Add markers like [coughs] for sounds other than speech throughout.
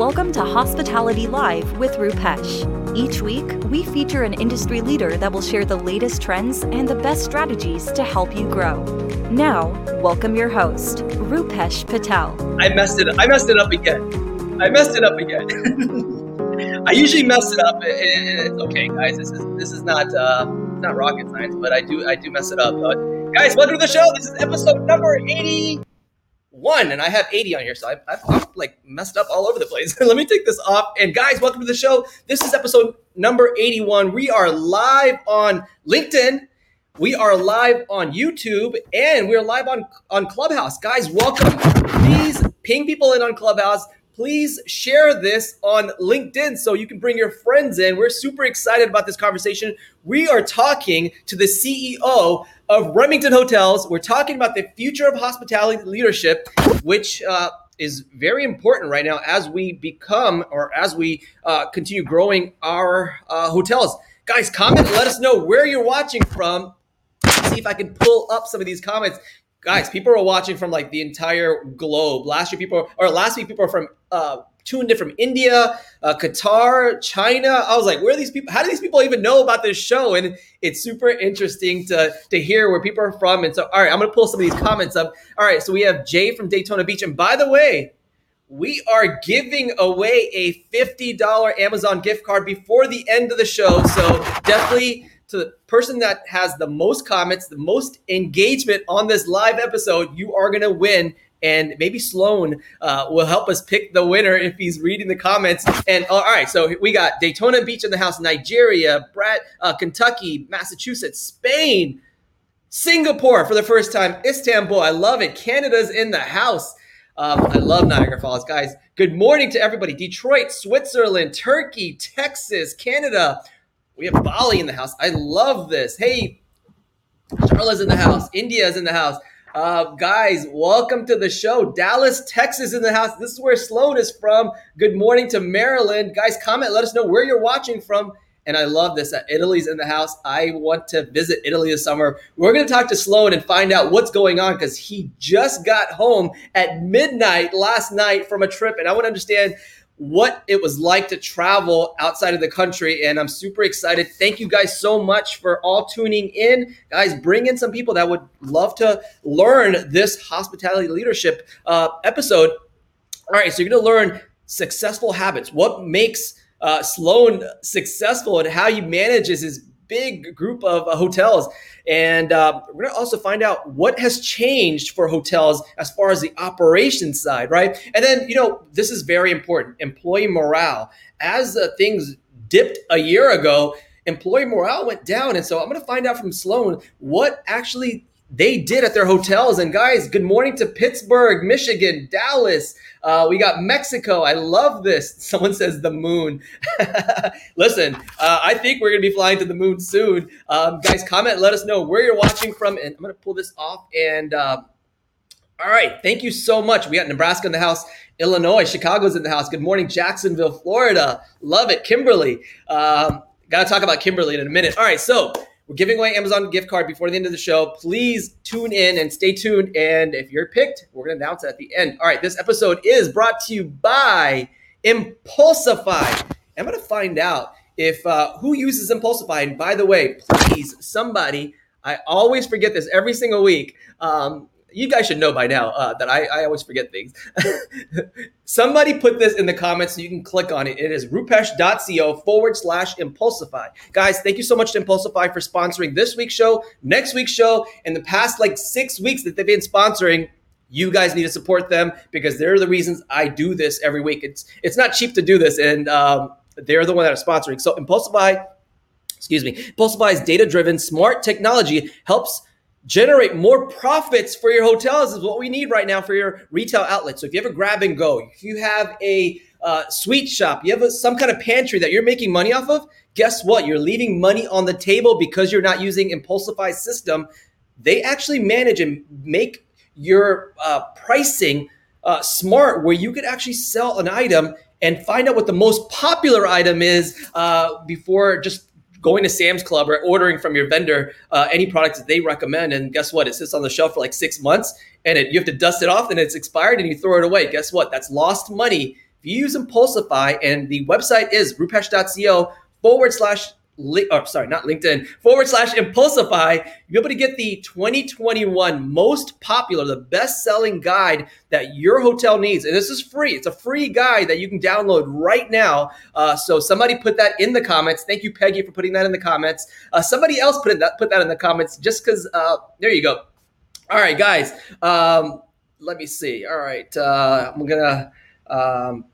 Welcome to Hospitality Live with Rupesh. Each week, we feature an industry leader that will share the latest trends and the best strategies to help you grow. Now, welcome your host, Rupesh Patel. I messed it up. I messed it up again. I messed it up again. [laughs] I usually mess it up. Eh, eh, eh, it's okay, guys. This is this is not uh, not rocket science, but I do I do mess it up. Guys, welcome to the show. This is episode number eighty one, and I have 80 on here, so I've, I've, I've like messed up all over the place. [laughs] Let me take this off. And guys, welcome to the show. This is episode number 81. We are live on LinkedIn. We are live on YouTube and we're live on, on Clubhouse. Guys, welcome. Please ping people in on Clubhouse. Please share this on LinkedIn so you can bring your friends in. We're super excited about this conversation. We are talking to the CEO of Remington Hotels. We're talking about the future of hospitality leadership, which uh, is very important right now as we become or as we uh, continue growing our uh, hotels. Guys, comment, let us know where you're watching from. See if I can pull up some of these comments guys, people are watching from like the entire globe. Last year, people or last week, people are from uh, tuned in from India, uh, Qatar, China. I was like, where are these people? How do these people even know about this show? And it's super interesting to to hear where people are from. And so, all right, I'm gonna pull some of these comments up. All right, so we have Jay from Daytona Beach, and by the way. We are giving away a $50 Amazon gift card before the end of the show. So definitely to the person that has the most comments, the most engagement on this live episode, you are going to win and maybe Sloan uh, will help us pick the winner if he's reading the comments. And all right, so we got Daytona Beach in the house, Nigeria, Brad, uh, Kentucky, Massachusetts, Spain, Singapore for the first time, Istanbul. I love it. Canada's in the house. Um, I love Niagara Falls, guys. Good morning to everybody. Detroit, Switzerland, Turkey, Texas, Canada. We have Bali in the house. I love this. Hey, Charlotte's in the house. India's in the house. Uh, guys, welcome to the show. Dallas, Texas in the house. This is where Sloan is from. Good morning to Maryland. Guys, comment, let us know where you're watching from. And I love this. Uh, Italy's in the house. I want to visit Italy this summer. We're going to talk to Sloan and find out what's going on because he just got home at midnight last night from a trip. And I want to understand what it was like to travel outside of the country. And I'm super excited. Thank you guys so much for all tuning in. Guys, bring in some people that would love to learn this hospitality leadership uh, episode. All right, so you're going to learn successful habits. What makes uh, Sloan successful and how he manages his big group of uh, hotels. And uh, we're going to also find out what has changed for hotels as far as the operations side, right? And then, you know, this is very important employee morale. As uh, things dipped a year ago, employee morale went down. And so I'm going to find out from Sloan what actually they did at their hotels. And guys, good morning to Pittsburgh, Michigan, Dallas. Uh, we got Mexico. I love this. [laughs] Someone says the moon. [laughs] Listen, uh, I think we're going to be flying to the moon soon. Um, guys, comment, let us know where you're watching from. And I'm going to pull this off. And uh, all right, thank you so much. We got Nebraska in the house, Illinois, Chicago's in the house. Good morning, Jacksonville, Florida. Love it. Kimberly. Um, got to talk about Kimberly in a minute. All right, so we're giving away Amazon gift card before the end of the show. Please tune in and stay tuned. And if you're picked, we're going to announce it at the end. All right, this episode is brought to you by Impulsify. I'm going to find out if uh, who uses Impulsify. And by the way, please, somebody, I always forget this every single week. Um, you guys should know by now uh, that I, I always forget things. [laughs] Somebody put this in the comments so you can click on it. It is rupesh.co forward slash impulsify. Guys, thank you so much to Impulsify for sponsoring this week's show, next week's show, and the past like six weeks that they've been sponsoring. You guys need to support them because they're the reasons I do this every week. It's it's not cheap to do this, and um, they're the one that are sponsoring. So Impulsify, excuse me, Impulsify's data-driven smart technology helps generate more profits for your hotels is what we need right now for your retail outlets. So if you have a grab and go, if you have a uh, sweet shop, you have a, some kind of pantry that you're making money off of, guess what? You're leaving money on the table because you're not using Impulsify system. They actually manage and make your uh, pricing uh, smart where you could actually sell an item and find out what the most popular item is uh, before just going to Sam's Club or ordering from your vendor uh, any products that they recommend. And guess what? It sits on the shelf for like six months and it, you have to dust it off and it's expired and you throw it away. Guess what? That's lost money If you use Impulsify, and the website is rupesh.co forward slash li- oh, sorry, not LinkedIn, forward slash Impulsify, you'll be able to get the 2021 most popular, the best selling guide that your hotel needs. And this is free. It's a free guide that you can download right now. Uh, so somebody put that in the comments. Thank you, Peggy, for putting that in the comments. Uh, somebody else put, that, put that in the comments just because, uh, there you go. All right, guys. Um, let me see. All right. Uh, I'm going to. Um,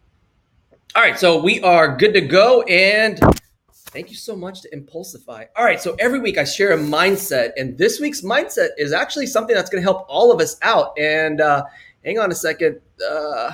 all right, so we are good to go. And Thank you so much to Impulsify. All right, so every week I share a mindset, and this week's mindset is actually something that's going to help all of us out. And uh, hang on a second. Uh,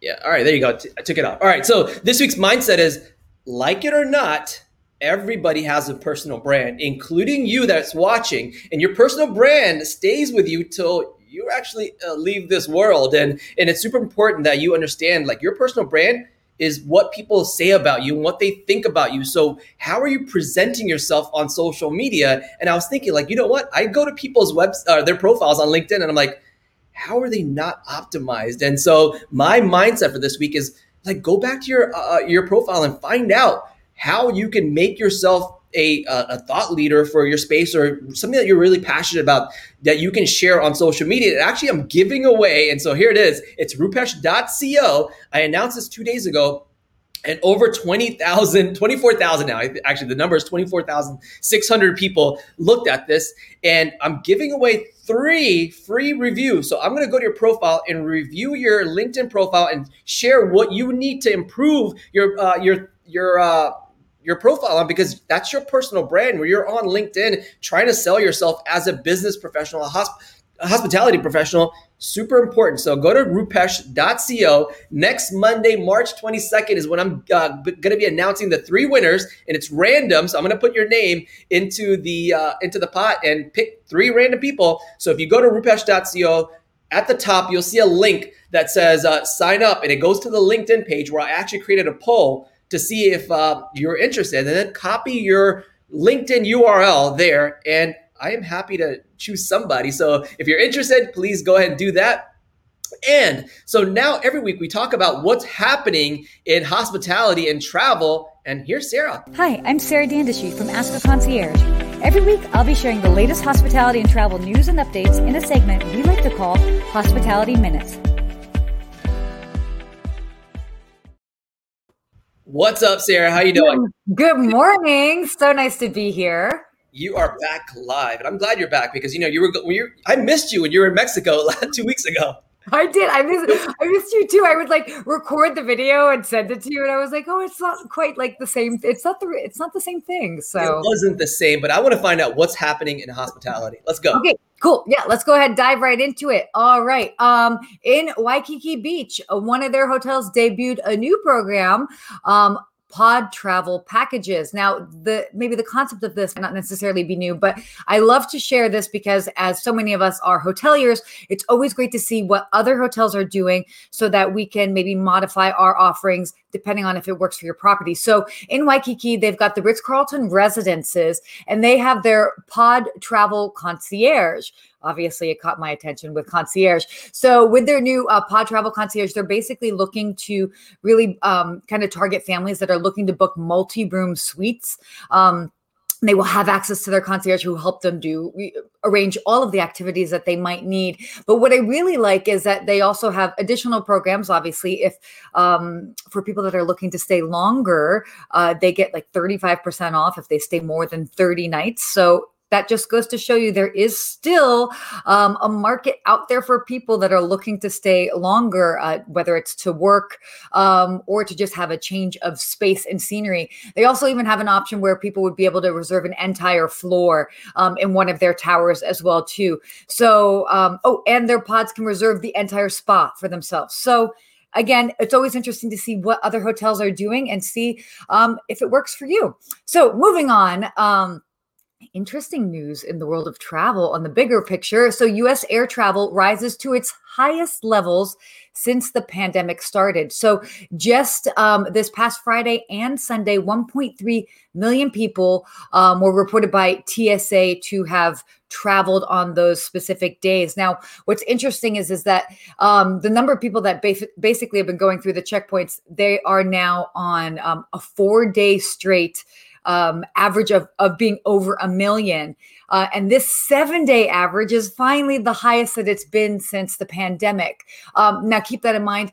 yeah, all right, there you go. I took it off. All right, so this week's mindset is like it or not, everybody has a personal brand, including you that's watching, and your personal brand stays with you till you actually uh, leave this world. And and it's super important that you understand like your personal brand is what people say about you and what they think about you. So, how are you presenting yourself on social media? And I was thinking, like, you know what? I go to people's webs, uh, their profiles on LinkedIn, and I'm like, how are they not optimized? And so, my mindset for this week is like, go back to your uh, uh your profile and find out how you can make yourself a, a thought leader for your space or something that you're really passionate about that you can share on social media. And actually, I'm giving away. And so here it is. It's rupesh.co. I announced this two days ago. And over 20,000, 24,000 now. Actually, the number is 24,600 people looked at this. And I'm giving away three free reviews. So I'm going to go to your profile and review your LinkedIn profile and share what you need to improve your, uh, your, your, uh, your profile on because that's your personal brand where you're on LinkedIn trying to sell yourself as a business professional, a, hosp- a hospitality professional. Super important. So go to rupesh.co. Next Monday, March 22nd, is when I'm uh, going to be announcing the three winners, and it's random. So I'm going to put your name into the uh, into the pot and pick three random people. So if you go to rupesh.co, at the top you'll see a link that says uh, sign up, and it goes to the LinkedIn page where I actually created a poll to see if uh, you're interested. And then copy your LinkedIn URL there. And I am happy to choose somebody. So if you're interested, please go ahead and do that. And so now every week we talk about what's happening in hospitality and travel. And here's Sarah. Hi, I'm Sarah Dandashy from Ask a Concierge. Every week I'll be sharing the latest hospitality and travel news and updates in a segment we like to call Hospitality Minutes. What's up, Sarah? How you doing? Good morning. So nice to be here. You are back live, and I'm glad you're back because you know you were when you I missed you when you were in Mexico [laughs] two weeks ago. I did. I missed. I missed you too. I would like record the video and send it to you, and I was like, "Oh, it's not quite like the same. It's not the. It's not the same thing." So it wasn't the same. But I want to find out what's happening in hospitality. Let's go. Okay. Cool. Yeah, let's go ahead and dive right into it. All right. Um, in Waikiki Beach, uh, one of their hotels debuted a new program um, pod travel packages. Now, the maybe the concept of this not necessarily be new, but I love to share this because as so many of us are hoteliers, it's always great to see what other hotels are doing so that we can maybe modify our offerings depending on if it works for your property. So in Waikiki, they've got the Ritz-Carlton residences and they have their pod travel concierge. Obviously it caught my attention with concierge. So with their new uh, pod travel concierge they're basically looking to really um, kind of target families that are looking to book multi-room suites. Um, they will have access to their concierge who help them do arrange all of the activities that they might need. But what i really like is that they also have additional programs obviously. If um, for people that are looking to stay longer uh, they get like 35% off if they stay more than 30 nights. So that just goes to show you there is still um, a market out there for people that are looking to stay longer, uh, whether it's to work um, or to just have a change of space and scenery. They also even have an option where people would be able to reserve an entire floor um, in one of their towers as well too. So, um, oh, and their pods can reserve the entire spa for themselves. So again, it's always interesting to see what other hotels are doing and see um, if it works for you. So moving on. Um, interesting news in the world of travel on the bigger picture. So, US air travel rises to its highest levels since the pandemic started. So, just um, this past Friday and Sunday, 1.3 million people um, were reported by TSA to have traveled on those specific days. Now, what's interesting is is that um, the number of people that basically have been going through the checkpoints, they are now on um, a four day straight um, average of, of being over a million. Uh, and this seven day average is finally the highest that it's been since the pandemic. Um, now, keep that in mind.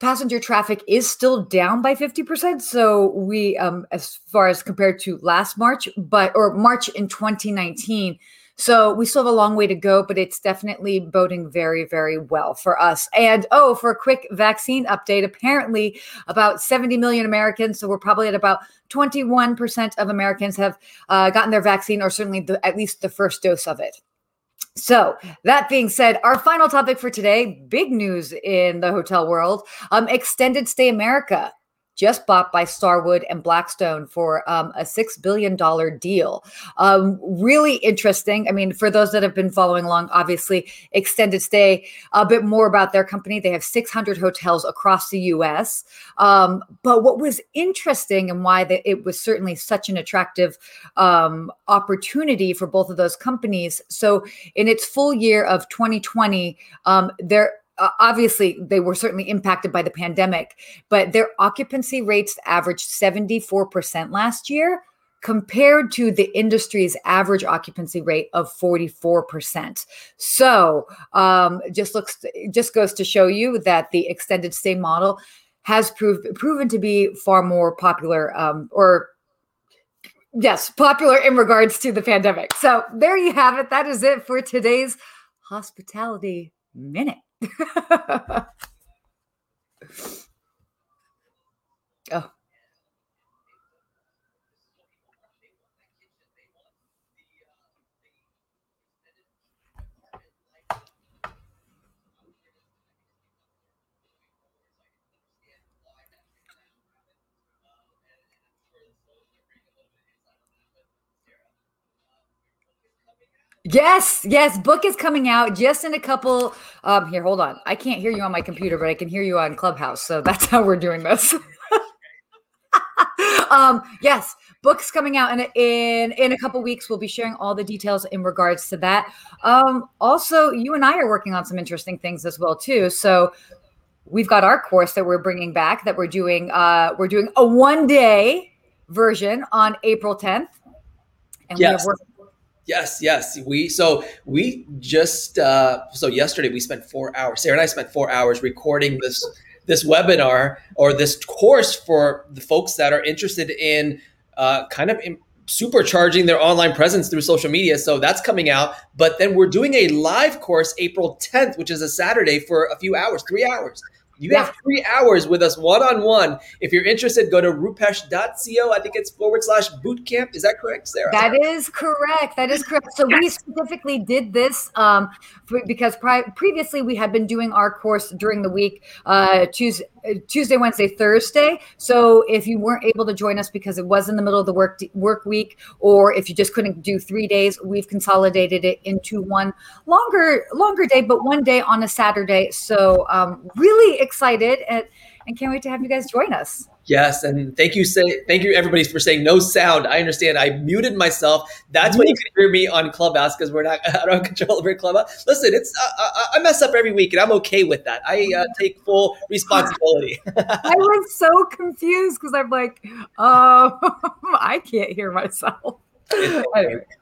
Passenger traffic is still down by 50%. So, we, um, as far as compared to last March, but or March in 2019, so we still have a long way to go, but it's definitely boding very, very well for us. And oh, for a quick vaccine update, apparently about 70 million Americans, so we're probably at about 21% of Americans have uh, gotten their vaccine or certainly the, at least the first dose of it. So, that being said, our final topic for today big news in the hotel world um, extended stay America just bought by Starwood and Blackstone for um, a $6 billion deal. Um, really interesting. I mean, for those that have been following along, obviously, extended stay, a bit more about their company. They have 600 hotels across the US. Um, but what was interesting and why the, it was certainly such an attractive um, opportunity for both of those companies. So, in its full year of 2020, um, there obviously they were certainly impacted by the pandemic, but their occupancy rates averaged 74% last year compared to the industry's average occupancy rate of 44%. So, um, just looks just goes to show you that the extended stay model has proved proven to be far more popular um, or yes, popular in regards to the pandemic. So, there you have it. That is it for today's hospitality minute. Oh. [laughs] Yes, yes, book is coming out just in a couple. Um, here, hold on. I can't hear you on my computer, but I can hear you on Clubhouse. So [laughs] that's how we're doing this. [laughs] um, yes, book's coming out in in in a couple weeks. We'll be sharing all the details in regards to that. Um, also, you and I are working on some interesting things as well too. So we've got our course that we're bringing back that we're doing. Uh, we're doing a one day version on April 10th. And yes. we have worked Yes, yes. We so we just uh, so yesterday we spent four hours. Sarah and I spent four hours recording this this webinar or this course for the folks that are interested in uh, kind of in supercharging their online presence through social media. So that's coming out. But then we're doing a live course April 10th, which is a Saturday for a few hours, three hours. You yeah. have three hours with us one on one. If you're interested, go to rupesh.co. I think it's forward slash bootcamp. Is that correct, Sarah? That is correct. That is correct. So we specifically did this um, because pri- previously we had been doing our course during the week, uh, Tuesday, Tuesday, Wednesday, Thursday. So if you weren't able to join us because it was in the middle of the work work week, or if you just couldn't do three days, we've consolidated it into one longer longer day, but one day on a Saturday. So um, really excited and, and can't wait to have you guys join us. Yes, and thank you, say thank you everybody for saying no sound. I understand. I muted myself. That's why you can hear me on Clubhouse because we're not. [laughs] I don't control over Clubhouse. Listen, it's uh, I mess up every week, and I'm okay with that. I uh, take full responsibility. [laughs] I was so confused because I'm like, oh, [laughs] I can't hear myself.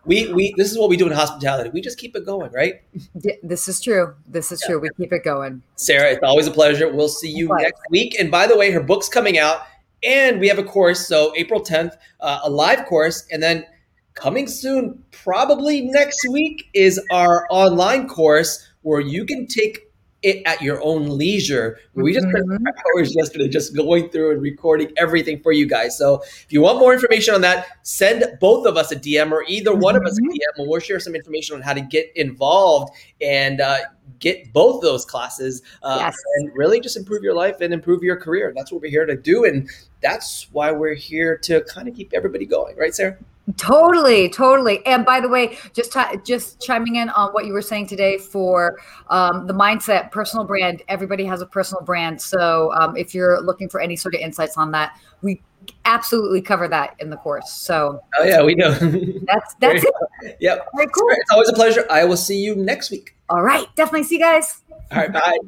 we we this is what we do in hospitality. We just keep it going, right? Yeah, this is true. This is yeah. true. We keep it going. Sarah, it's always a pleasure. We'll see you next week. And by the way, her book's coming out, and we have a course. So April 10th, uh, a live course, and then coming soon, probably next week, is our online course where you can take it at your own leisure. We just spent mm-hmm. hours yesterday just going through and recording everything for you guys. So if you want more information on that, send both of us a DM or either one mm-hmm. of us a mm-hmm. DM, and we'll share some information on how to get involved and uh, get both those classes uh, yes. and really just improve your life and improve your career. That's what we're here to do, and that's why we're here to kind of keep everybody going, right, Sarah? Totally, totally. And by the way, just t- just chiming in on what you were saying today for um, the mindset, personal brand. Everybody has a personal brand. So um, if you're looking for any sort of insights on that, we absolutely cover that in the course. So oh yeah, we know. [laughs] that's that's it. [laughs] Yep. Very cool. It's always a pleasure. I will see you next week. All right, definitely see you guys. All right, bye.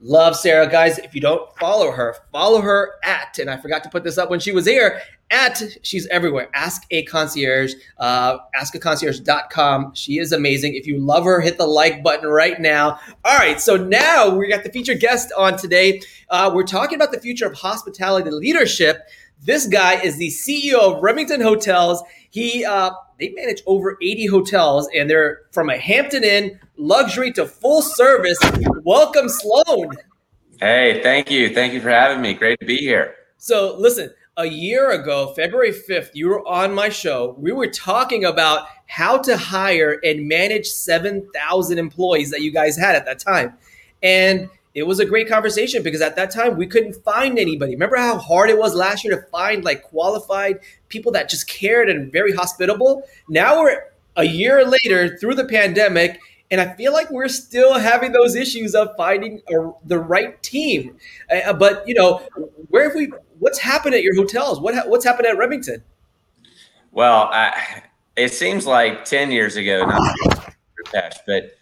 Love Sarah, guys. If you don't follow her, follow her at, and I forgot to put this up when she was here, at, she's everywhere. Ask a concierge, uh, askaconcierge.com. She is amazing. If you love her, hit the like button right now. All right, so now we got the featured guest on today. Uh, we're talking about the future of hospitality leadership. This guy is the CEO of Remington Hotels. He uh, they manage over 80 hotels, and they're from a Hampton Inn luxury to full service. Welcome, Sloan. Hey, thank you. Thank you for having me. Great to be here. So, listen, a year ago, February 5th, you were on my show. We were talking about how to hire and manage 7,000 employees that you guys had at that time. And it was a great conversation because at that time we couldn't find anybody. Remember how hard it was last year to find like qualified people that just cared and very hospitable? Now we're a year later through the pandemic and I feel like we're still having those issues of finding a, the right team. Uh, but you know, where have we? What's happened at your hotels? What what's happened at Remington? Well, I, it seems like ten years ago, not but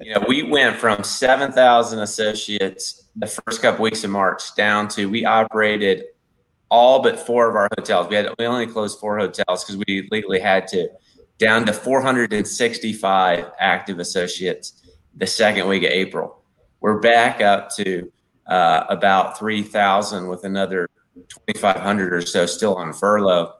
you know, we went from 7,000 associates the first couple weeks of March down to we operated all but four of our hotels. We had we only closed four hotels because we legally had to, down to 465 active associates the second week of April. We're back up to uh, about 3,000 with another 2,500 or so still on furlough.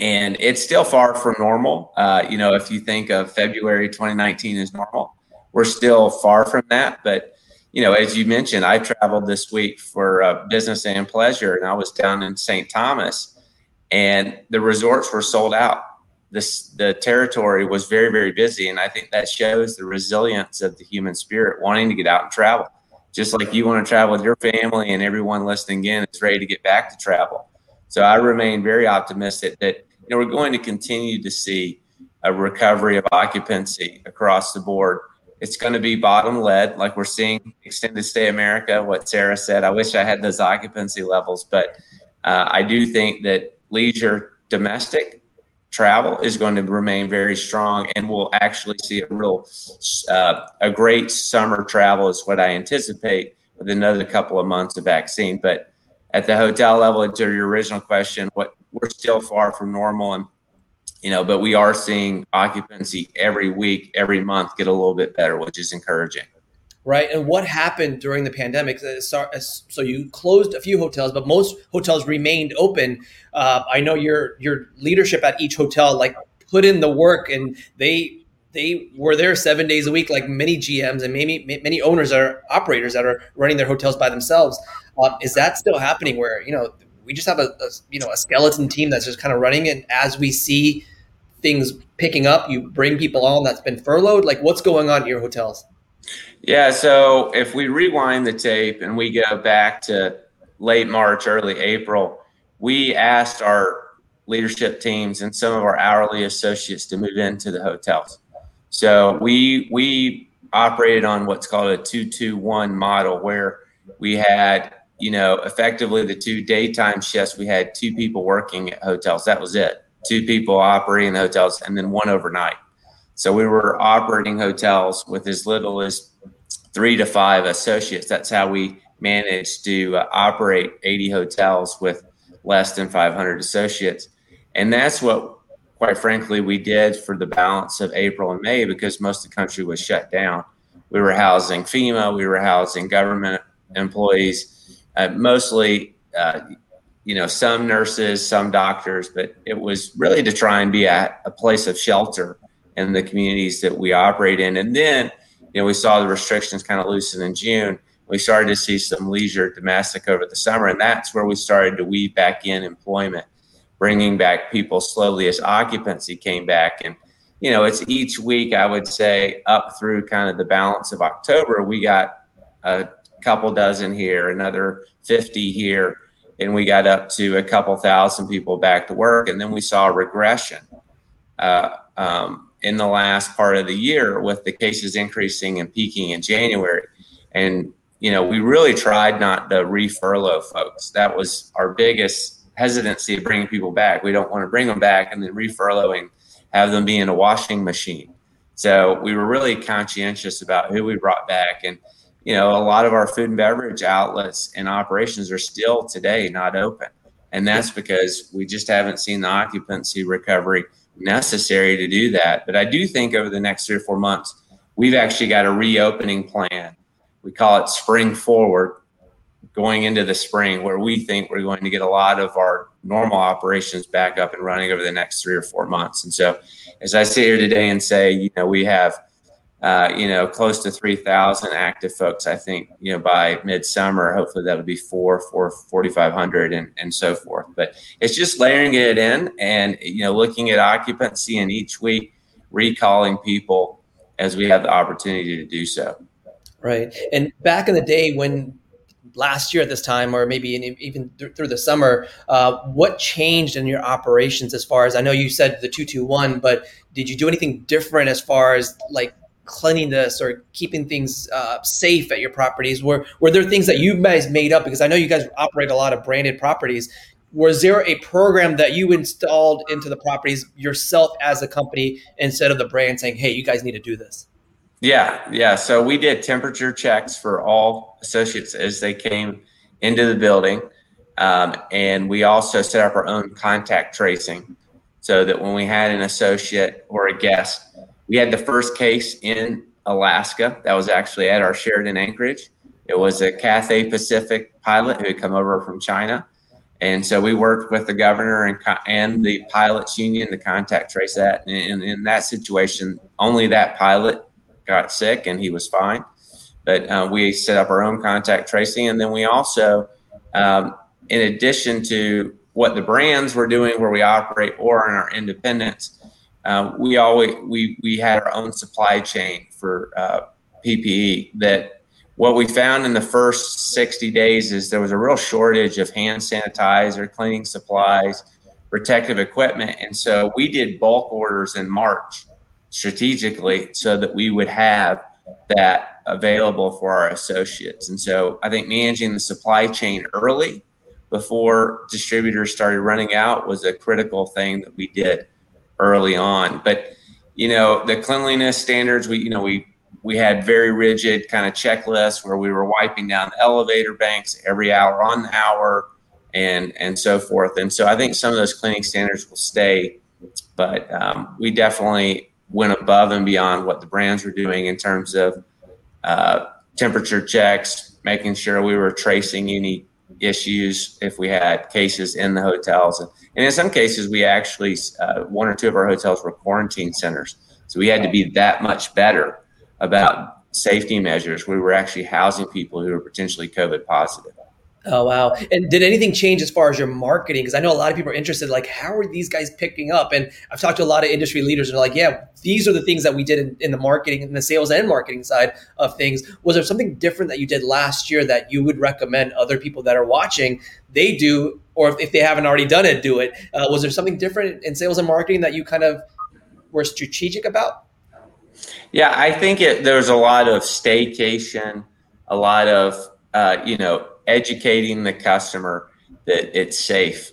And it's still far from normal. Uh, you know, if you think of February 2019 as normal, we're still far from that. But you know, as you mentioned, I traveled this week for uh, business and pleasure, and I was down in St. Thomas, and the resorts were sold out. This the territory was very very busy, and I think that shows the resilience of the human spirit wanting to get out and travel. Just like you want to travel with your family, and everyone listening in is ready to get back to travel. So I remain very optimistic that you know we're going to continue to see a recovery of occupancy across the board it's going to be bottom led, like we're seeing extended stay America. What Sarah said, I wish I had those occupancy levels, but uh, I do think that leisure domestic travel is going to remain very strong, and we'll actually see a real uh, a great summer travel is what I anticipate with another couple of months of vaccine. But at the hotel level, to your original question, what we're still far from normal, and you know, but we are seeing occupancy every week, every month get a little bit better, which is encouraging. Right. And what happened during the pandemic? So you closed a few hotels, but most hotels remained open. Uh, I know your your leadership at each hotel like put in the work, and they they were there seven days a week, like many GMs and maybe many owners are operators that are running their hotels by themselves. Uh, is that still happening? Where you know we just have a, a, you know a skeleton team that's just kind of running and as we see things picking up you bring people on that's been furloughed like what's going on at your hotels yeah so if we rewind the tape and we go back to late march early april we asked our leadership teams and some of our hourly associates to move into the hotels so we we operated on what's called a 221 model where we had you know, effectively the two daytime shifts, we had two people working at hotels. That was it. Two people operating the hotels and then one overnight. So we were operating hotels with as little as three to five associates. That's how we managed to uh, operate 80 hotels with less than 500 associates. And that's what, quite frankly, we did for the balance of April and May because most of the country was shut down. We were housing FEMA, we were housing government employees uh, mostly, uh, you know, some nurses, some doctors, but it was really to try and be at a place of shelter in the communities that we operate in. And then, you know, we saw the restrictions kind of loosen in June. We started to see some leisure domestic over the summer, and that's where we started to weave back in employment, bringing back people slowly as occupancy came back. And you know, it's each week I would say up through kind of the balance of October, we got a couple dozen here, another 50 here, and we got up to a couple thousand people back to work. And then we saw a regression. uh, um, in the last part of the year with the cases increasing and peaking in January. And, you know, we really tried not to refurlough folks. That was our biggest hesitancy of bringing people back. We don't want to bring them back and then refurloughing, have them be in a washing machine. So we were really conscientious about who we brought back. And, you know, a lot of our food and beverage outlets and operations are still today not open. And that's because we just haven't seen the occupancy recovery necessary to do that. But I do think over the next three or four months, we've actually got a reopening plan. We call it Spring Forward, going into the spring, where we think we're going to get a lot of our normal operations back up and running over the next three or four months. And so, as I sit here today and say, you know, we have uh, you know, close to 3,000 active folks. I think, you know, by midsummer, hopefully that'll be four, four, 4,500 and, and so forth. But it's just layering it in and, you know, looking at occupancy and each week recalling people as we have the opportunity to do so. Right. And back in the day when last year at this time, or maybe even th- through the summer, uh, what changed in your operations as far as I know you said the 221, but did you do anything different as far as like cleanliness or keeping things uh, safe at your properties? Were were there things that you guys made up? Because I know you guys operate a lot of branded properties. Was there a program that you installed into the properties yourself as a company instead of the brand saying, "Hey, you guys need to do this"? Yeah, yeah. So we did temperature checks for all associates as they came into the building, um, and we also set up our own contact tracing, so that when we had an associate or a guest we had the first case in Alaska that was actually at our Sheraton Anchorage. It was a Cathay Pacific pilot who had come over from China. And so we worked with the governor and, and the pilots union to contact trace that. And in, in that situation, only that pilot got sick and he was fine. But uh, we set up our own contact tracing. And then we also, um, in addition to what the brands were doing where we operate or in our independence, uh, we always we we had our own supply chain for uh, PPE. That what we found in the first 60 days is there was a real shortage of hand sanitizer, cleaning supplies, protective equipment, and so we did bulk orders in March strategically so that we would have that available for our associates. And so I think managing the supply chain early before distributors started running out was a critical thing that we did early on. But you know, the cleanliness standards, we you know we we had very rigid kind of checklists where we were wiping down elevator banks every hour on the hour and and so forth. And so I think some of those cleaning standards will stay, but um, we definitely went above and beyond what the brands were doing in terms of uh, temperature checks, making sure we were tracing any issues if we had cases in the hotels. And, in some cases, we actually, uh, one or two of our hotels were quarantine centers. So we had to be that much better about safety measures. We were actually housing people who were potentially COVID positive. Oh wow! And did anything change as far as your marketing? Because I know a lot of people are interested. Like, how are these guys picking up? And I've talked to a lot of industry leaders, and they're like, "Yeah, these are the things that we did in, in the marketing, in the sales and marketing side of things." Was there something different that you did last year that you would recommend other people that are watching they do, or if, if they haven't already done it, do it? Uh, was there something different in sales and marketing that you kind of were strategic about? Yeah, I think it, there's a lot of staycation, a lot of uh, you know educating the customer that it's safe.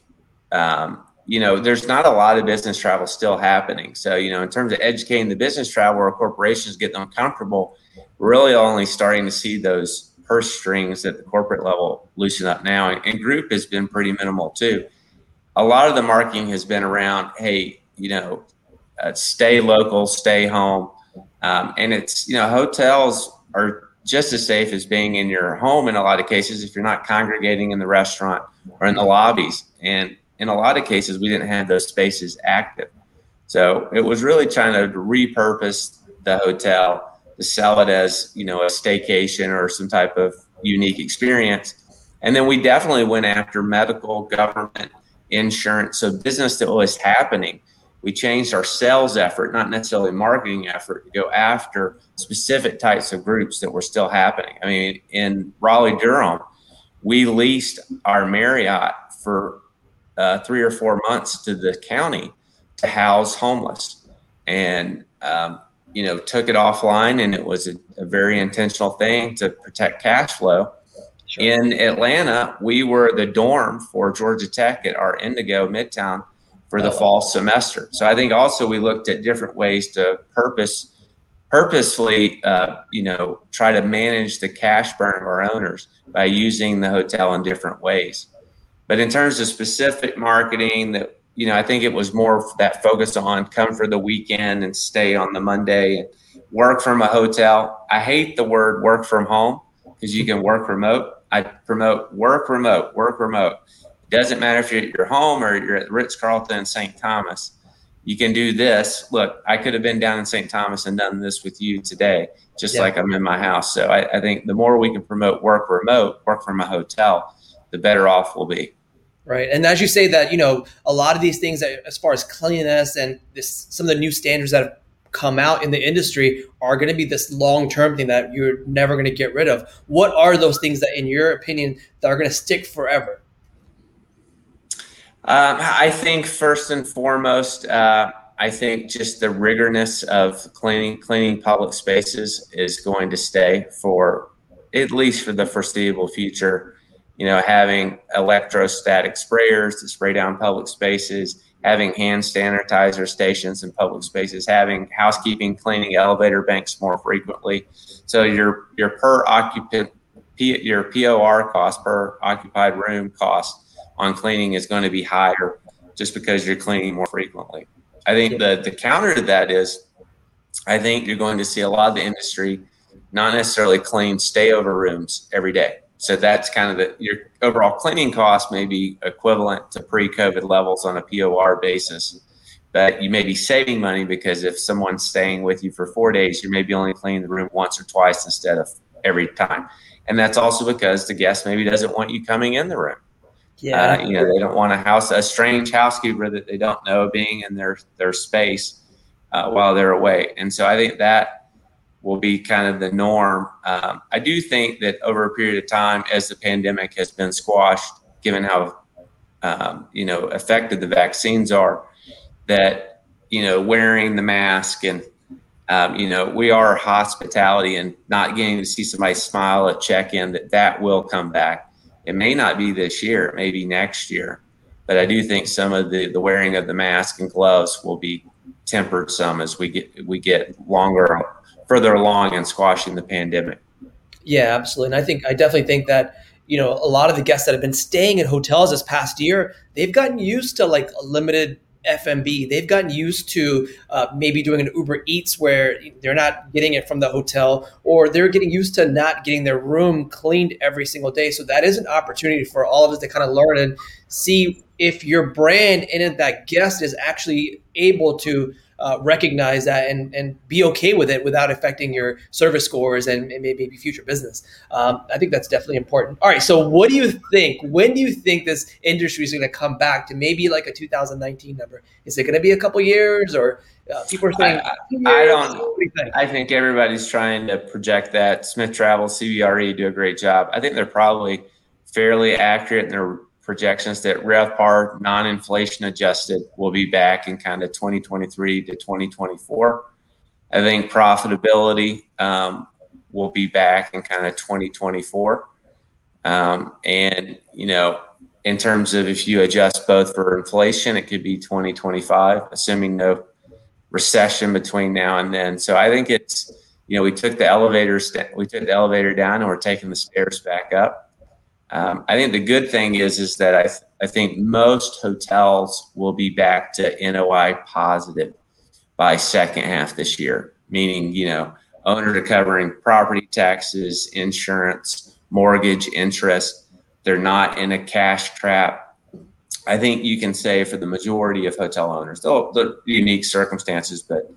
Um, you know, there's not a lot of business travel still happening. So, you know, in terms of educating the business travel or corporations get them comfortable, really only starting to see those purse strings at the corporate level loosen up now. And, and group has been pretty minimal too. A lot of the marketing has been around, hey, you know, uh, stay local, stay home. Um, and it's, you know, hotels are just as safe as being in your home in a lot of cases if you're not congregating in the restaurant or in the lobbies. And in a lot of cases, we didn't have those spaces active. So it was really trying to repurpose the hotel to sell it as, you know, a staycation or some type of unique experience. And then we definitely went after medical, government, insurance. So business that was happening we changed our sales effort, not necessarily marketing effort, to go after specific types of groups that were still happening. I mean, in Raleigh Durham, we leased our Marriott for uh, three or four months to the county to house homeless, and um, you know took it offline, and it was a, a very intentional thing to protect cash flow. Sure. In Atlanta, we were the dorm for Georgia Tech at our Indigo Midtown for the fall semester. So I think also we looked at different ways to purpose purposefully, uh, you know, try to manage the cash burn of our owners by using the hotel in different ways. But in terms of specific marketing, that you know, I think it was more that focus on come for the weekend and stay on the Monday and work from a hotel. I hate the word work from home because you can work remote. I promote work remote, work remote. It doesn't matter if you're at your home or you're at Ritz Carlton in St. Thomas. You can do this. Look, I could have been down in St. Thomas and done this with you today, just yeah. like I'm in my house. So I, I think the more we can promote work remote, work from a hotel, the better off we'll be right and as you say that you know a lot of these things that as far as cleanliness and this some of the new standards that have come out in the industry are going to be this long term thing that you're never going to get rid of. What are those things that, in your opinion, that are going to stick forever? Um, I think first and foremost, uh, I think just the rigorness of cleaning cleaning public spaces is going to stay for at least for the foreseeable future. You know, having electrostatic sprayers to spray down public spaces, having hand sanitizer stations in public spaces, having housekeeping, cleaning elevator banks more frequently. So your your per occupant your POR cost per occupied room cost on cleaning is going to be higher just because you're cleaning more frequently. I think the the counter to that is I think you're going to see a lot of the industry not necessarily clean stay over rooms every day. So that's kind of the your overall cleaning cost may be equivalent to pre-COVID levels on a POR basis, but you may be saving money because if someone's staying with you for four days, you may be only cleaning the room once or twice instead of every time. And that's also because the guest maybe doesn't want you coming in the room. Yeah, uh, you know they don't want a house a strange housekeeper that they don't know being in their their space uh, while they're away. And so I think that will be kind of the norm. Um, I do think that over a period of time, as the pandemic has been squashed, given how um, you know effective the vaccines are, that you know wearing the mask and um, you know we are hospitality and not getting to see somebody smile at check-in that that will come back. It may not be this year, it may be next year, but I do think some of the the wearing of the mask and gloves will be tempered some as we get we get longer further along in squashing the pandemic. Yeah, absolutely. And I think I definitely think that you know a lot of the guests that have been staying in hotels this past year, they've gotten used to like a limited F&B. They've gotten used to uh, maybe doing an Uber Eats where they're not getting it from the hotel, or they're getting used to not getting their room cleaned every single day. So that is an opportunity for all of us to kind of learn and see if your brand and that guest is actually able to uh, recognize that and, and be okay with it without affecting your service scores and, and maybe future business. Um, I think that's definitely important. All right, so what do you think? When do you think this industry is going to come back to maybe like a 2019 number? Is it going to be a couple years or uh, people are saying? I, I don't. Do think? I think everybody's trying to project that. Smith Travel, CBRE do a great job. I think they're probably fairly accurate in their projections that RevPAR non-inflation adjusted will be back in kind of 2023 to 2024. I think profitability um, will be back in kind of 2024. Um, and, you know, in terms of if you adjust both for inflation, it could be 2025, assuming no recession between now and then. So I think it's, you know, we took the elevators, we took the elevator down and we're taking the stairs back up. Um, I think the good thing is is that I th- I think most hotels will be back to NOI positive by second half this year. Meaning, you know, owner recovering property taxes, insurance, mortgage, interest. They're not in a cash trap. I think you can say for the majority of hotel owners, though the unique circumstances, but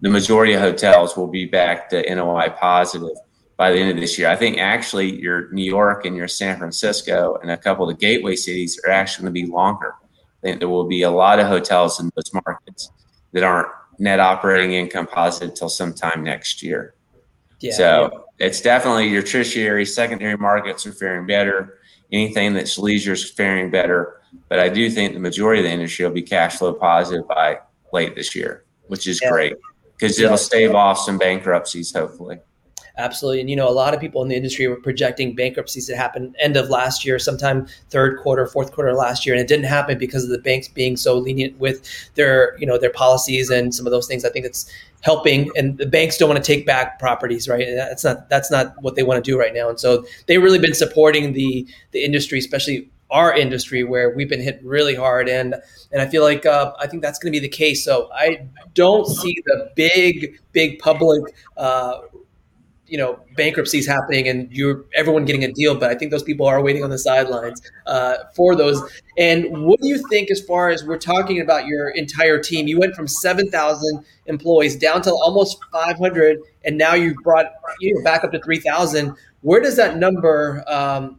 the majority of hotels will be back to NOI positive by the end of this year. I think actually your New York and your San Francisco and a couple of the gateway cities are actually going to be longer. I think there will be a lot of hotels in those markets that aren't net operating income positive until sometime next year. Yeah, so yeah. it's definitely your tertiary, secondary markets are faring better. Anything that's leisure is faring better. But I do think the majority of the industry will be cash flow positive by late this year, which is yeah. great because it'll stave off some bankruptcies, hopefully. Absolutely. And, you know, a lot of people in the industry were projecting bankruptcies that happened end of last year, sometime third quarter, fourth quarter last year. And it didn't happen because of the banks being so lenient with their, you know, their policies and some of those things. I think it's helping and the banks don't want to take back properties, right? And that's not, that's not what they want to do right now. And so they've really been supporting the, the industry, especially our industry where we've been hit really hard and and I feel like uh, I think that's going to be the case. So I don't see the big big public uh, you know bankruptcies happening and you're everyone getting a deal but i think those people are waiting on the sidelines uh, for those. And what do you think as far as we're talking about your entire team? You went from 7000 employees down to almost 500 and now you've brought you know, back up to 3000 where does that number um,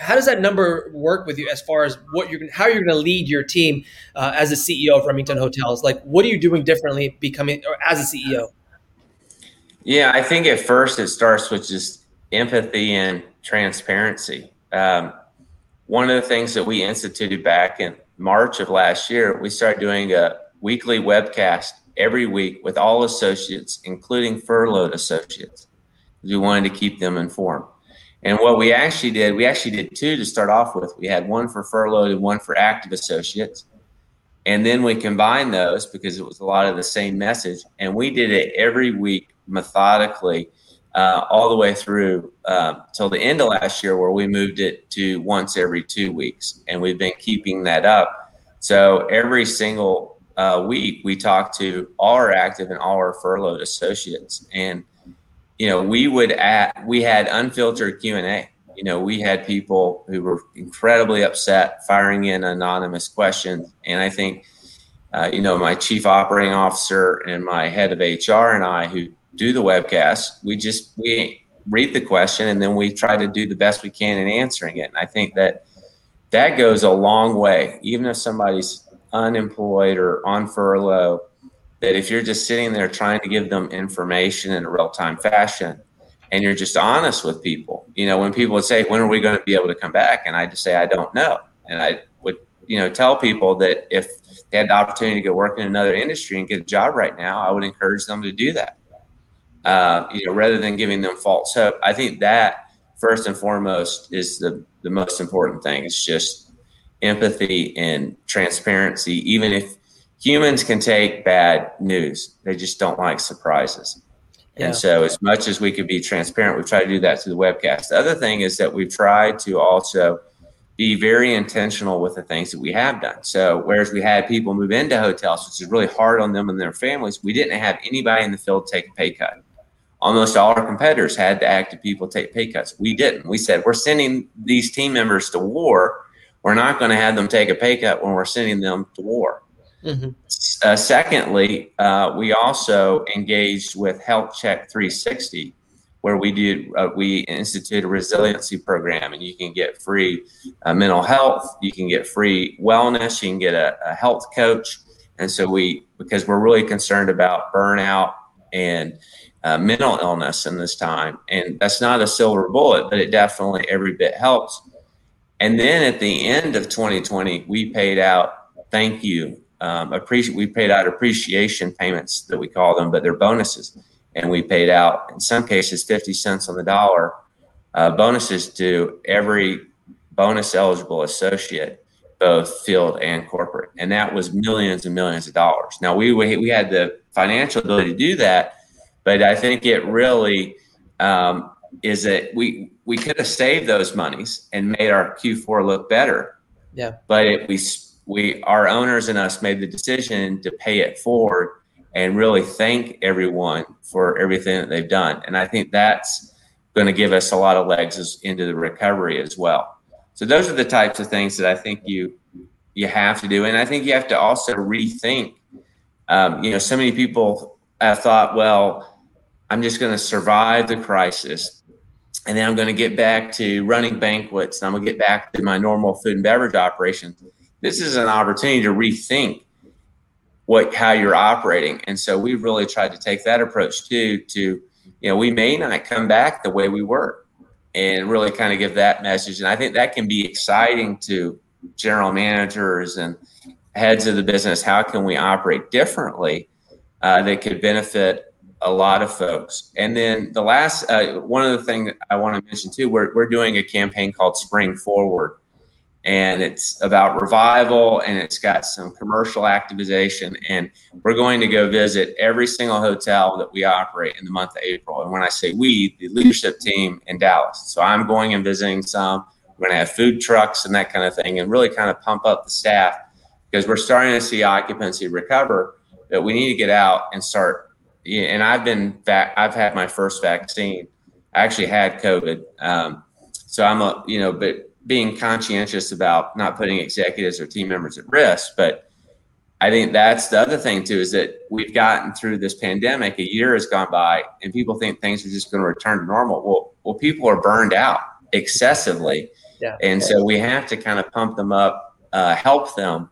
how does that number work with you as far as what you're how you're going to lead your team uh, as a ceo of remington hotels? Like what are you doing differently becoming or as a ceo yeah, I think at first it starts with just empathy and transparency. Um, one of the things that we instituted back in March of last year, we started doing a weekly webcast every week with all associates, including furloughed associates. We wanted to keep them informed. And what we actually did, we actually did two to start off with. We had one for furloughed and one for active associates. And then we combined those because it was a lot of the same message. And we did it every week methodically uh, all the way through uh, till the end of last year, where we moved it to once every two weeks, and we've been keeping that up. So every single uh, week, we talk to all our active and all our furloughed associates, and you know we would add we had unfiltered Q and A. You know, we had people who were incredibly upset, firing in anonymous questions, and I think. Uh, you know, my chief operating officer and my head of HR and I, who do the webcast. We just we read the question and then we try to do the best we can in answering it. And I think that that goes a long way, even if somebody's unemployed or on furlough. That if you're just sitting there trying to give them information in a real time fashion, and you're just honest with people, you know, when people would say, "When are we going to be able to come back?" and I just say, "I don't know," and I would, you know, tell people that if they had the opportunity to go work in another industry and get a job right now, I would encourage them to do that uh, you know, rather than giving them false hope. I think that first and foremost is the, the most important thing. It's just empathy and transparency. Even if humans can take bad news, they just don't like surprises. Yeah. And so, as much as we could be transparent, we try to do that through the webcast. The other thing is that we've tried to also be very intentional with the things that we have done. So, whereas we had people move into hotels, which is really hard on them and their families, we didn't have anybody in the field take a pay cut almost all our competitors had to active people take pay cuts. We didn't. We said, we're sending these team members to war. We're not going to have them take a pay cut when we're sending them to war. Mm-hmm. Uh, secondly, uh, we also engaged with Health Check 360, where we did uh, we instituted a resiliency program, and you can get free uh, mental health, you can get free wellness, you can get a, a health coach, and so we because we're really concerned about burnout and uh, mental illness in this time. And that's not a silver bullet, but it definitely every bit helps. And then at the end of 2020, we paid out thank you. Um, we paid out appreciation payments that we call them, but they're bonuses, and we paid out in some cases 50 cents on the dollar uh, bonuses to every bonus eligible associate, both field and corporate, and that was millions and millions of dollars. Now we we had the financial ability to do that but I think it really um, is that we we could have saved those monies and made our Q4 look better. Yeah. But it, we we our owners and us made the decision to pay it forward and really thank everyone for everything that they've done. And I think that's going to give us a lot of legs as, into the recovery as well. So those are the types of things that I think you you have to do, and I think you have to also rethink. Um, you know, so many people have thought, well, I'm just going to survive the crisis. And then I'm going to get back to running banquets and I'm going to get back to my normal food and beverage operations. This is an opportunity to rethink what how you're operating. And so we've really tried to take that approach too to, you know, we may not come back the way we were and really kind of give that message. And I think that can be exciting to general managers and heads of the business how can we operate differently uh, that could benefit a lot of folks. And then the last uh, one of the things I want to mention too, we're we're doing a campaign called Spring Forward. And it's about revival and it's got some commercial activization. And we're going to go visit every single hotel that we operate in the month of april. And when i say we the leadership team in dallas. So i'm going and visiting some. We're going to have food trucks and that kind of thing and really kind of pump up the staff because we're starting to see occupancy recover that we need to get out and start and i've been back i've had my first vaccine i actually had covid um, so i'm a you know but being conscientious about not putting executives or team members at risk. But I think that's the other thing too is that we've gotten through this pandemic. A year has gone by, and people think things are just going to return to normal. Well, well, people are burned out excessively, yeah. and so we have to kind of pump them up, uh, help them.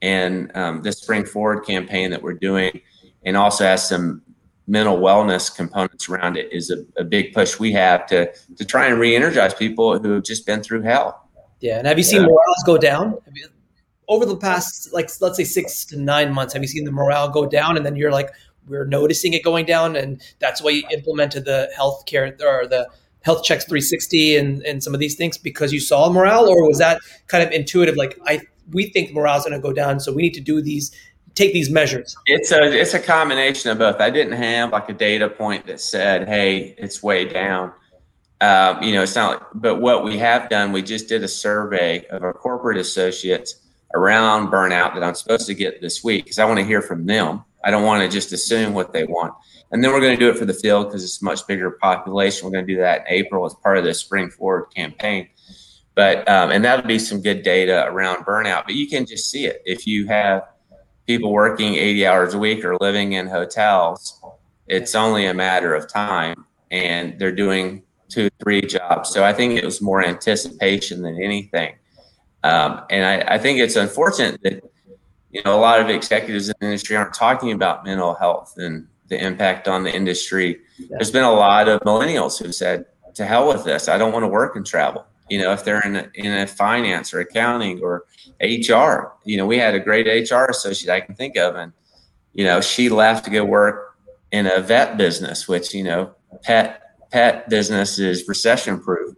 And um, this Spring Forward campaign that we're doing, and also has some mental wellness components around it is a, a, big push we have to to try and re-energize people who have just been through hell. Yeah, and have you seen yeah. morales go down? You, over the past, like let's say six to nine months, have you seen the morale go down? And then you're like, we're noticing it going down, and that's why you implemented the healthcare or the health checks 360 and and some of these things because you saw morale, or was that kind of intuitive? Like I, we think morale is going to go down, so we need to do these take these measures? It's a it's a combination of both. I didn't have like a data point that said, "Hey, it's way down." Um, you know, it's not. Like, but what we have done, we just did a survey of our corporate associates around burnout that I'm supposed to get this week because I want to hear from them. I don't want to just assume what they want. And then we're going to do it for the field because it's a much bigger population. We're going to do that in April as part of the Spring Forward campaign. But um, and that would be some good data around burnout. But you can just see it if you have people working 80 hours a week or living in hotels, it's only a matter of time and they're doing two, three jobs. So I think it was more anticipation than anything. Um, and I, I, think it's unfortunate that, you know, a lot of executives in the industry aren't talking about mental health and the impact on the industry. There's been a lot of millennials who've said, to hell with this. I don't want to work and travel you know, if they're in a, in a finance or accounting or HR, you know, we had a great HR associate I can think of, and you know, she left to go work in a vet business, which you know, pet pet business is recession proof.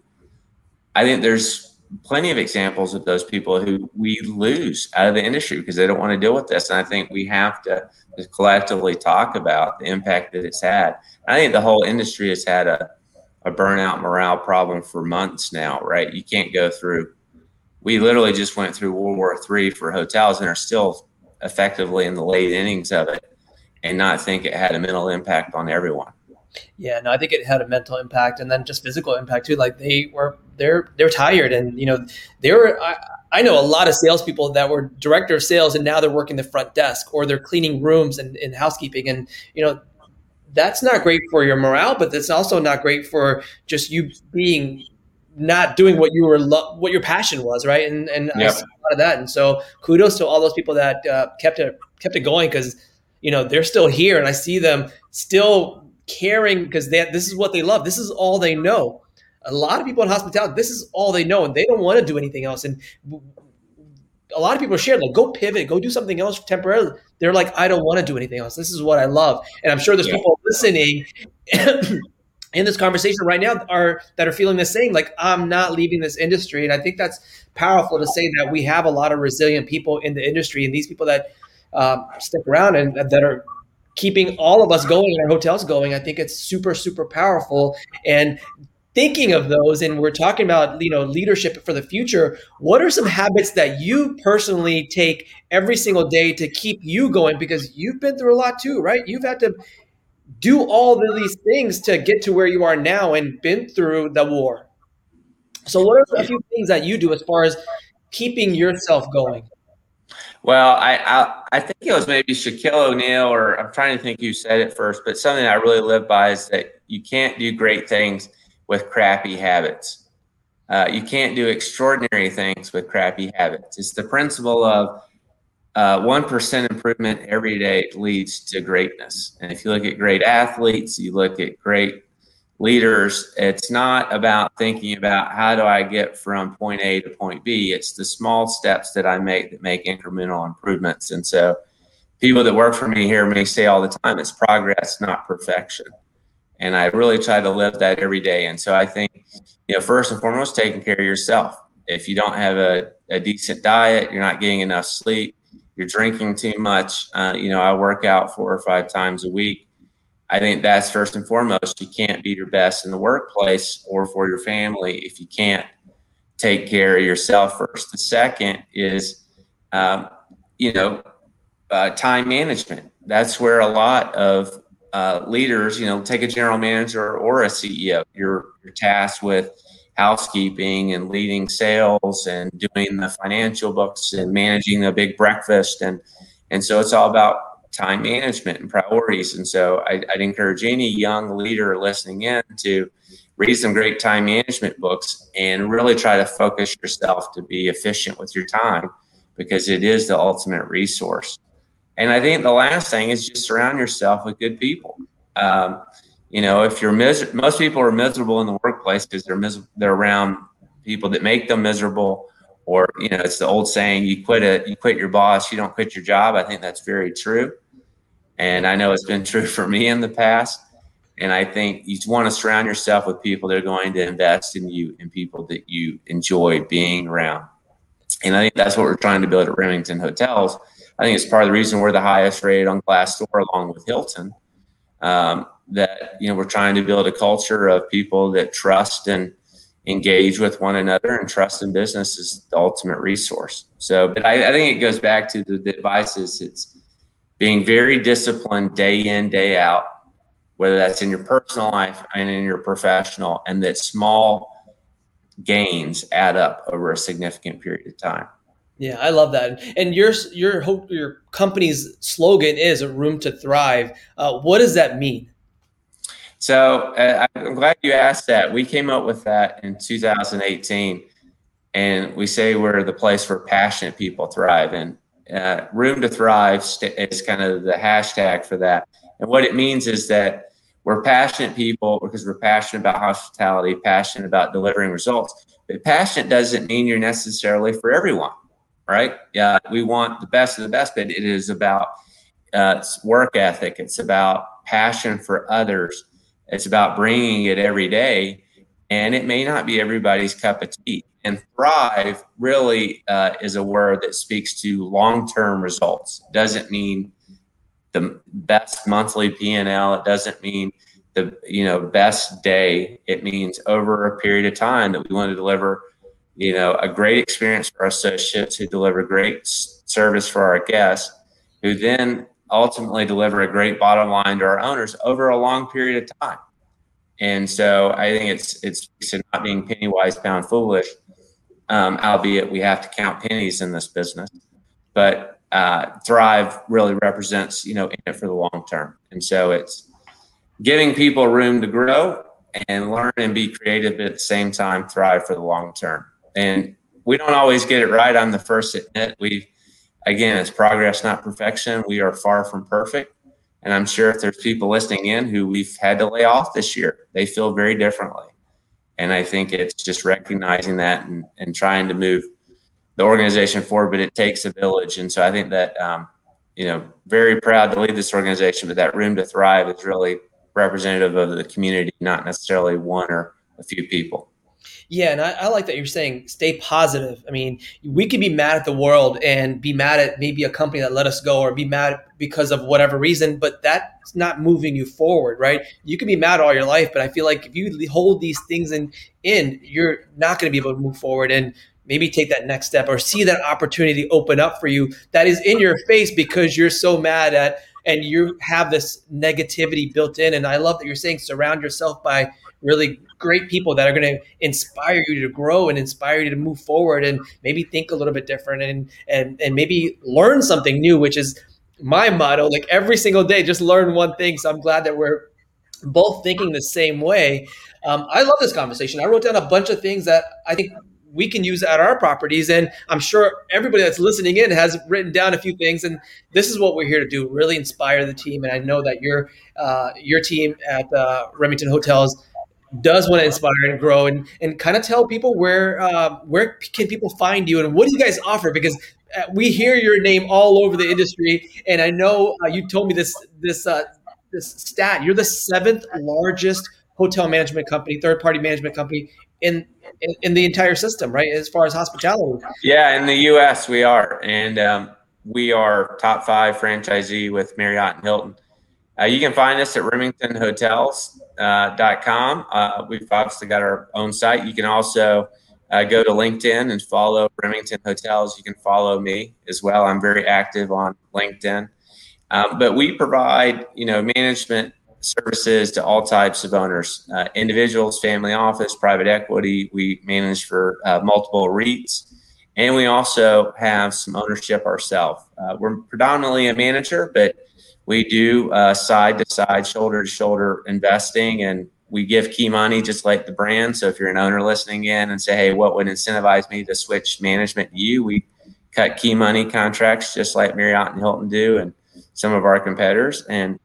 I think there's plenty of examples of those people who we lose out of the industry because they don't want to deal with this, and I think we have to collectively talk about the impact that it's had. I think the whole industry has had a a burnout morale problem for months now, right? You can't go through. We literally just went through World War III for hotels and are still effectively in the late innings of it, and not think it had a mental impact on everyone. Yeah, no, I think it had a mental impact and then just physical impact too. Like they were, they're they're tired, and you know, they were. I, I know a lot of salespeople that were director of sales and now they're working the front desk or they're cleaning rooms and, and housekeeping. And, you know, that's not great for your morale, but it's also not great for just you being not doing what you were lo- what your passion was, right? And and yep. I see a lot of that. And so kudos to all those people that uh, kept it kept it going because you know they're still here, and I see them still caring because they this is what they love. This is all they know. A lot of people in hospitality, this is all they know, and they don't want to do anything else. And a lot of people are shared like go pivot, go do something else temporarily. They're like, I don't want to do anything else. This is what I love. And I'm sure there's yeah. people listening [coughs] in this conversation right now are that are feeling the same. Like I'm not leaving this industry. And I think that's powerful to say that we have a lot of resilient people in the industry and these people that um, stick around and that are keeping all of us going and our hotels going. I think it's super, super powerful. And thinking of those and we're talking about you know leadership for the future what are some habits that you personally take every single day to keep you going? Because you've been through a lot too right? You've had to do all of these things to get to where you are now and been through the war. So what are a few things that you do as far as keeping yourself going? Well, I, I, I think it was maybe Shaquille O'Neal, or I'm trying to think who said it first, but something I really live by is that you can't do great things with crappy habits. Uh, you can't do extraordinary things with crappy habits. It's the principle of uh, 1% improvement every day leads to greatness. And if you look at great athletes, you look at great leaders, it's not about thinking about how do I get from point A to point B. It's the small steps that I make that make incremental improvements. And so people that work for me hear me say all the time, it's progress, not perfection. And I really try to live that every day. And so I think, you know, first and foremost, taking care of yourself. If you don't have a, a decent diet, you're not getting enough sleep, you're drinking too much. Uh, you know, I work out four or five times a week. I think that's first and foremost. You can't be your best in the workplace or for your family if you can't take care of yourself first. The second is, um, you know, uh, time management. That's where a lot of uh, leaders, you know, take a general manager or a CEO. You're, you're tasked with housekeeping and leading sales and doing the financial books and managing the big breakfast and and so it's all about time management and priorities. And so I, would encourage any young leader listening in to read some great time management books and really try to focus yourself to be efficient with your time because it is the ultimate resource. And I think the last thing is just surround yourself with good people. Um, you know, if you're mis- most people are miserable in the workplace because they're mis- they're around people that make them miserable. Or you know it's the old saying you quit it you quit your boss you don't quit your job. I think that's very true. And i know it's been [laughs] true for me in the past. And i think you want to surround yourself with people that are going to invest in you and people that you enjoy being around. And i think that's what we're trying to build at remington hotels i think it's part of the reason we're the highest rated on glassdoor along with hilton um, that you know we're trying to build a culture of people that trust and engage with one another and trust in business is the ultimate resource. So, but I, I think it goes back to the, the advices. It's being very disciplined day in, day out, whether that's in your personal life and in your professional, and that small gains add up over a significant period of time. Yeah, I love that. And your your your company's slogan is "a room to thrive." Uh, what does that mean? So uh, I'm glad you asked that. We came up with that in 2018, and we say we're the place where passionate people thrive. And uh, Room to Thrive is kind of the hashtag for that. And what it means is that we're passionate people because we're passionate about hospitality, passionate about delivering results. But passionate doesn't mean you're necessarily for everyone, right? Yeah, we want the best of the best, but it is about uh, work ethic. It's about passion for others it's about bringing it every day, and it may not be everybody's cup of tea. And thrive really uh, is a word that speaks to long-term results. Doesn't mean the best monthly P&L. It doesn't mean the you know best day. It means over a period of time that we want to deliver you know a great experience for our associates who deliver great service for our guests who then ultimately deliver a great bottom line to our owners over a long period of time. And so I think it's it's not being penny wise, pound foolish. Um, albeit we have to count pennies in this business, but uh, Thrive really represents you know in it for the long term. And so it's giving people room to grow and learn and be creative at the same time. Thrive for the long term. And we don't always get it right. I'm the first admit we again, it's progress, not perfection. We are far from perfect. And I'm sure if there's people listening in who we've had to lay off this year, they feel very differently. And I think it's just recognizing that and, and trying to move the organization forward, but it takes a village. And so I think that, um, you know, very proud to lead this organization, but that room to thrive is really representative of the community, not necessarily one or a few people. Yeah, and I, I, like that you're saying stay positive. I mean, we could be mad at the world and be mad at maybe a company that let us go or be mad because of whatever reason, but that's not moving you forward, right? You can be mad all your life, but I feel like if you hold these things in, in you're not going to be able to move forward and maybe take that next step or see that opportunity open up for you that is in your face because you're so mad at and you have this negativity built in. And I love that you're saying surround yourself by really great people that are going to inspire you to grow and inspire you to move forward and maybe think a little bit different and and and maybe learn something new which is my motto like every single day just learn one thing so i'm glad that we're both thinking the same way um, i love this conversation i wrote down a bunch of things that i think we can use at our properties. And I'm sure everybody that's listening in has written down a few things. And this is what we're here to do: really inspire the team. And I know that your uh, your team at uh, Remington Hotels does want to inspire and grow and, and kind of tell people where uh, where can people find you and what do you guys offer? Because uh, we hear your name all over the industry and I know uh, you told me this this uh, this stat. You're the seventh largest hotel management company third party management company in, in, in the entire system right as far as hospitality? Yeah in the US we are and um, we are top five franchisee with Marriott and Hilton uh, you can find us at remingtonhotels.com. Uh, uh, we've obviously got our own site. You can also uh, go to LinkedIn and follow Remington Hotels. You can follow me as well. I'm very active on LinkedIn. Um, but we provide, you know, management services to all types of owners, uh, individuals, family office, private equity. We manage for uh, multiple REITs, and we also have some ownership ourselves. Uh, we're predominantly a manager, but we do side to side, shoulder to shoulder investing, and we give key money just like the brand. So if you're an owner listening in and say, hey, what would incentivize me to switch management to you? We cut key money contracts just like Marriott and Hilton do, and some of our competitors. And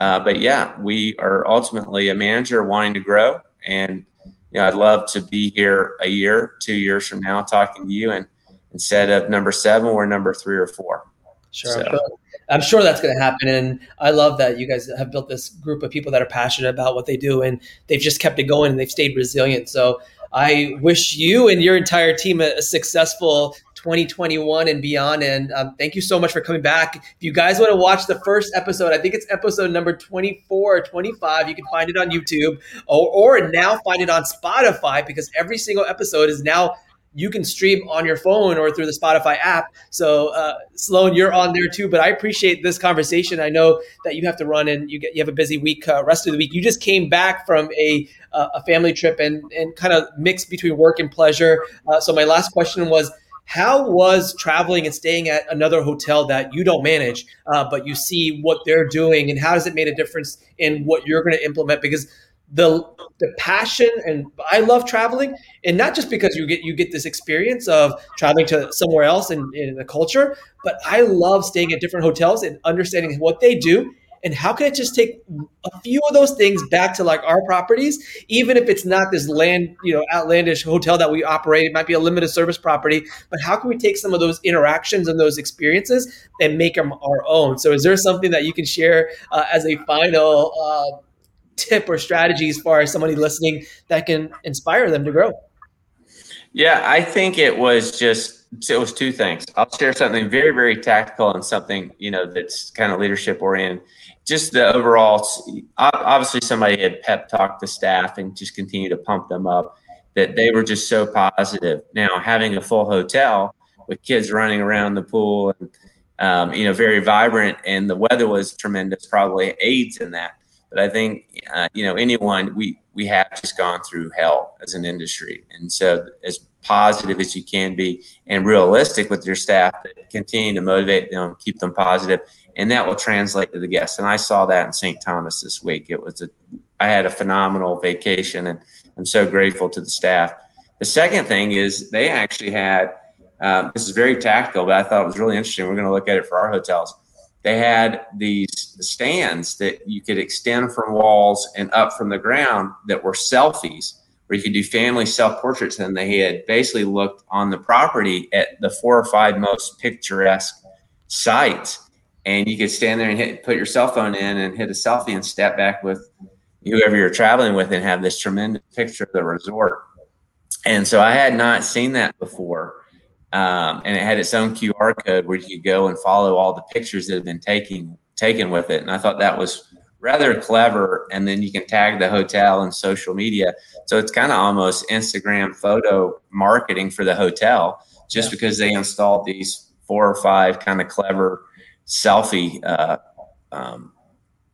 uh, but yeah, we are ultimately a manager wanting to grow, and you know, I'd love to be here a year, two years from now, talking to you, and instead of number seven, we're number three or four. Sure. So. I'm sure that's going to happen. And I love that you guys have built this group of people that are passionate about what they do and they've just kept it going and they've stayed resilient. So I wish you and your entire team a, a successful 2021 and beyond. And um, thank you so much for coming back. If you guys want to watch the first episode, I think it's episode number 24 or 25. You can find it on YouTube or, or now find it on Spotify because every single episode is now you can stream on your phone or through the Spotify app. So, uh, Sloan, you're on there too. But I appreciate this conversation. I know that you have to run and you get you have a busy week, uh, rest of the week. You just came back from a uh, a family trip and and kind of mixed between work and pleasure. Uh, so, my last question was. How was traveling and staying at another hotel that you don't manage, uh, but you see what they're doing, and how does it made a difference in what you're going to implement? Because the the passion and I love traveling and not just because you get you get this experience of traveling to somewhere else in, in a culture, but I love staying at different hotels and understanding what they do and how can I just take a few of those things back to like our properties, even if it's not this land, you know, outlandish hotel that we operate, it might be a limited service property, but how can we take some of those interactions and those experiences and make them our own? So is there something that you can share uh, as a final uh, tip or strategy as far as somebody listening that can inspire them to grow? Yeah, I think it was just it was two things. I'll share something very very tactical and something you know that's kind of leadership oriented. Just the overall, obviously somebody had pep talked the staff and just continue to pump them up that they were just so positive. Now having a full hotel with kids running around the pool and um, you know very vibrant and the weather was tremendous probably aids in that but I think uh, you know anyone we we have just gone through hell as an industry, and so as positive as you can be and realistic with your staff, continue to motivate them, keep them positive, and that will translate to the guests. And I saw that in St. Thomas this week. It was a I had a phenomenal vacation, and I'm so grateful to the staff. The second thing is they actually had. Um, this is very tactical, but I thought it was really interesting. We're going to look at it for our hotels they had these stands that you could extend from walls and up from the ground that were selfies where you could do family self portraits and they had basically looked on the property at the four or five most picturesque sites. And you could stand there and hit, put your cell phone in and hit a selfie and step back with whoever you're traveling with and have this tremendous picture of the resort. And so i had not seen that before um, and it had its own QR code where you could go and follow all the pictures that have been taken taken with it. And I thought that was rather clever. And then you can tag the hotel and social media, so it's kind of almost Instagram photo marketing for the hotel, just because they installed these four or five kind of clever selfie. Uh, um,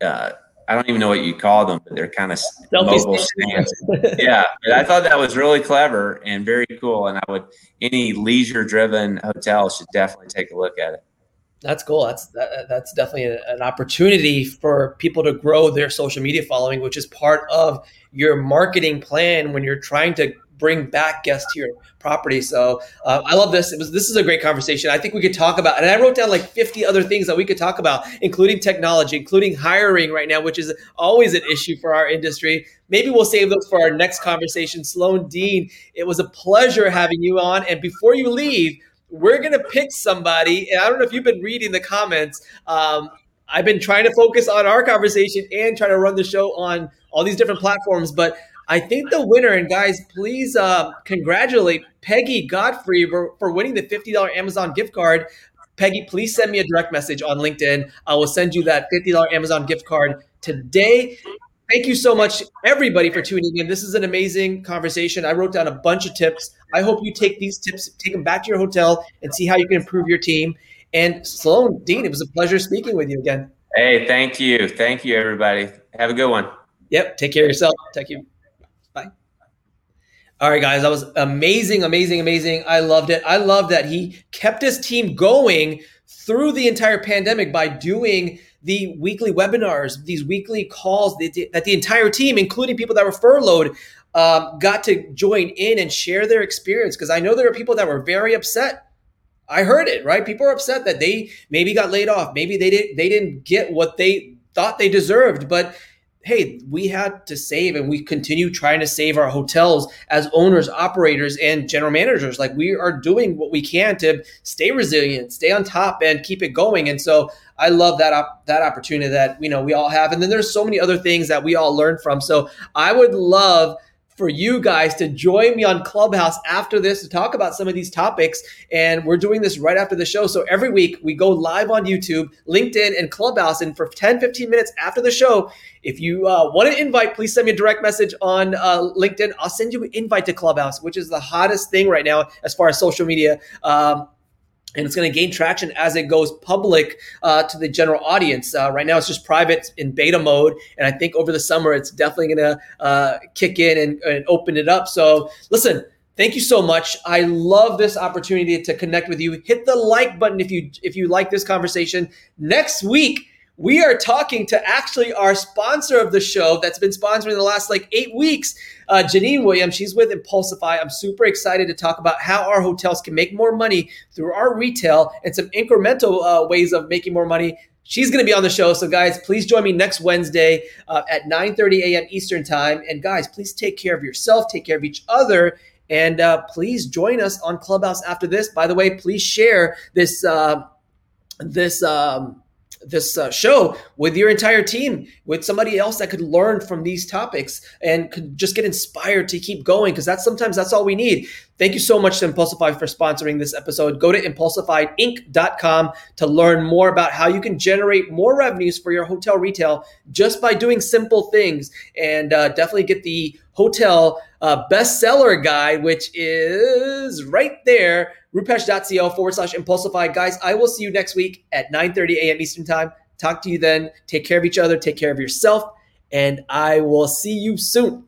uh, I don't even know what you call them, but they're kind of mobile stands. [laughs] yeah, I thought that was really clever and very cool. And I would any leisure driven hotel should definitely take a look at it. That's cool. That's that, that's definitely an opportunity for people to grow their social media following, which is part of your marketing plan when you're trying to bring back guests to your property. So uh, I love this. It was this is a great conversation. I think we could talk about, and I wrote down like 50 other things that we could talk about, including technology, including hiring right now, which is always an issue for our industry. Maybe we'll save those for our next conversation. Sloan Dean, it was a pleasure having you on. And before you leave, we're gonna pick somebody. And I don't know if you've been reading the comments. Um, I've been trying to focus on our conversation and try to run the show on all these different platforms, but I think the winner, and guys, please uh, congratulate Peggy Godfrey for, for winning the $50 Amazon gift card. Peggy, please send me a direct message on LinkedIn. I will send you that $50 Amazon gift card today. Thank you so much, everybody, for tuning in. This is an amazing conversation. I wrote down a bunch of tips. I hope you take these tips, take them back to your hotel, and see how you can improve your team. And Sloan, Dean, it was a pleasure speaking with you again. Hey, thank you. Thank you, everybody. Have a good one. Yep. Take care of yourself. Thank you. All right, guys, that was amazing, amazing, amazing. I loved it. I love that he kept his team going through the entire pandemic by doing the weekly webinars, these weekly calls that the entire team, including people that were furloughed, um, got to join in and share their experience. Because I know there are people that were very upset. I heard it, right? People are upset that they maybe got laid off, maybe they didn't they didn't get what they thought they deserved, but hey, we had to save and we continue trying to save our hotels as owners, operators, and general managers. Like we are doing what we can to stay resilient, stay on top, and keep it going. And so I love that op- that opportunity that you know we all have. And then there's so many other things that we all learn from. So I would love for you guys to join me on Clubhouse after this to talk about some of these topics. And we're doing this right after the show. So every week we go live on YouTube, LinkedIn, and Clubhouse. And for 10, 15 minutes after the show, if you uh, want to invite, please send me a direct message on uh, LinkedIn. I'll send you an invite to Clubhouse, which is the hottest thing right now as far as social media. Um, and it's going to gain traction as it goes public uh, to the general audience. Uh, right now, it's just private in beta mode, and I think over the summer, it's definitely going to uh, kick in and, and open it up. So, listen. Thank you so much. I love this opportunity to connect with you. Hit the like button if you if you like this conversation. Next week, we are talking to actually our sponsor of the show that's been sponsoring the last like eight weeks, uh, Janine Williams. She's with Impulsify. I'm super excited to talk about how our hotels can make more money through our retail and some incremental uh, ways of making more money. She's going to be on the show. So, guys, please join me next Wednesday uh, at 9 30 a.m. Eastern Time. And, guys, please take care of yourself, take care of each other. And uh, please join us on Clubhouse after this. By the way, please share this uh, this um, this uh, show with your entire team, with somebody else that could learn from these topics and could just get inspired to keep going. Because that's sometimes that's all we need. Thank you so much to Impulsify for sponsoring this episode. Go to impulsifyinc.com to learn more about how you can generate more revenues for your hotel retail just by doing simple things. And uh, definitely get the hotel uh, bestseller guide, which is right there rupesh.co forward slash impulsify. Guys, I will see you next week at 9 30 a.m. Eastern Time. Talk to you then. Take care of each other, take care of yourself, and I will see you soon.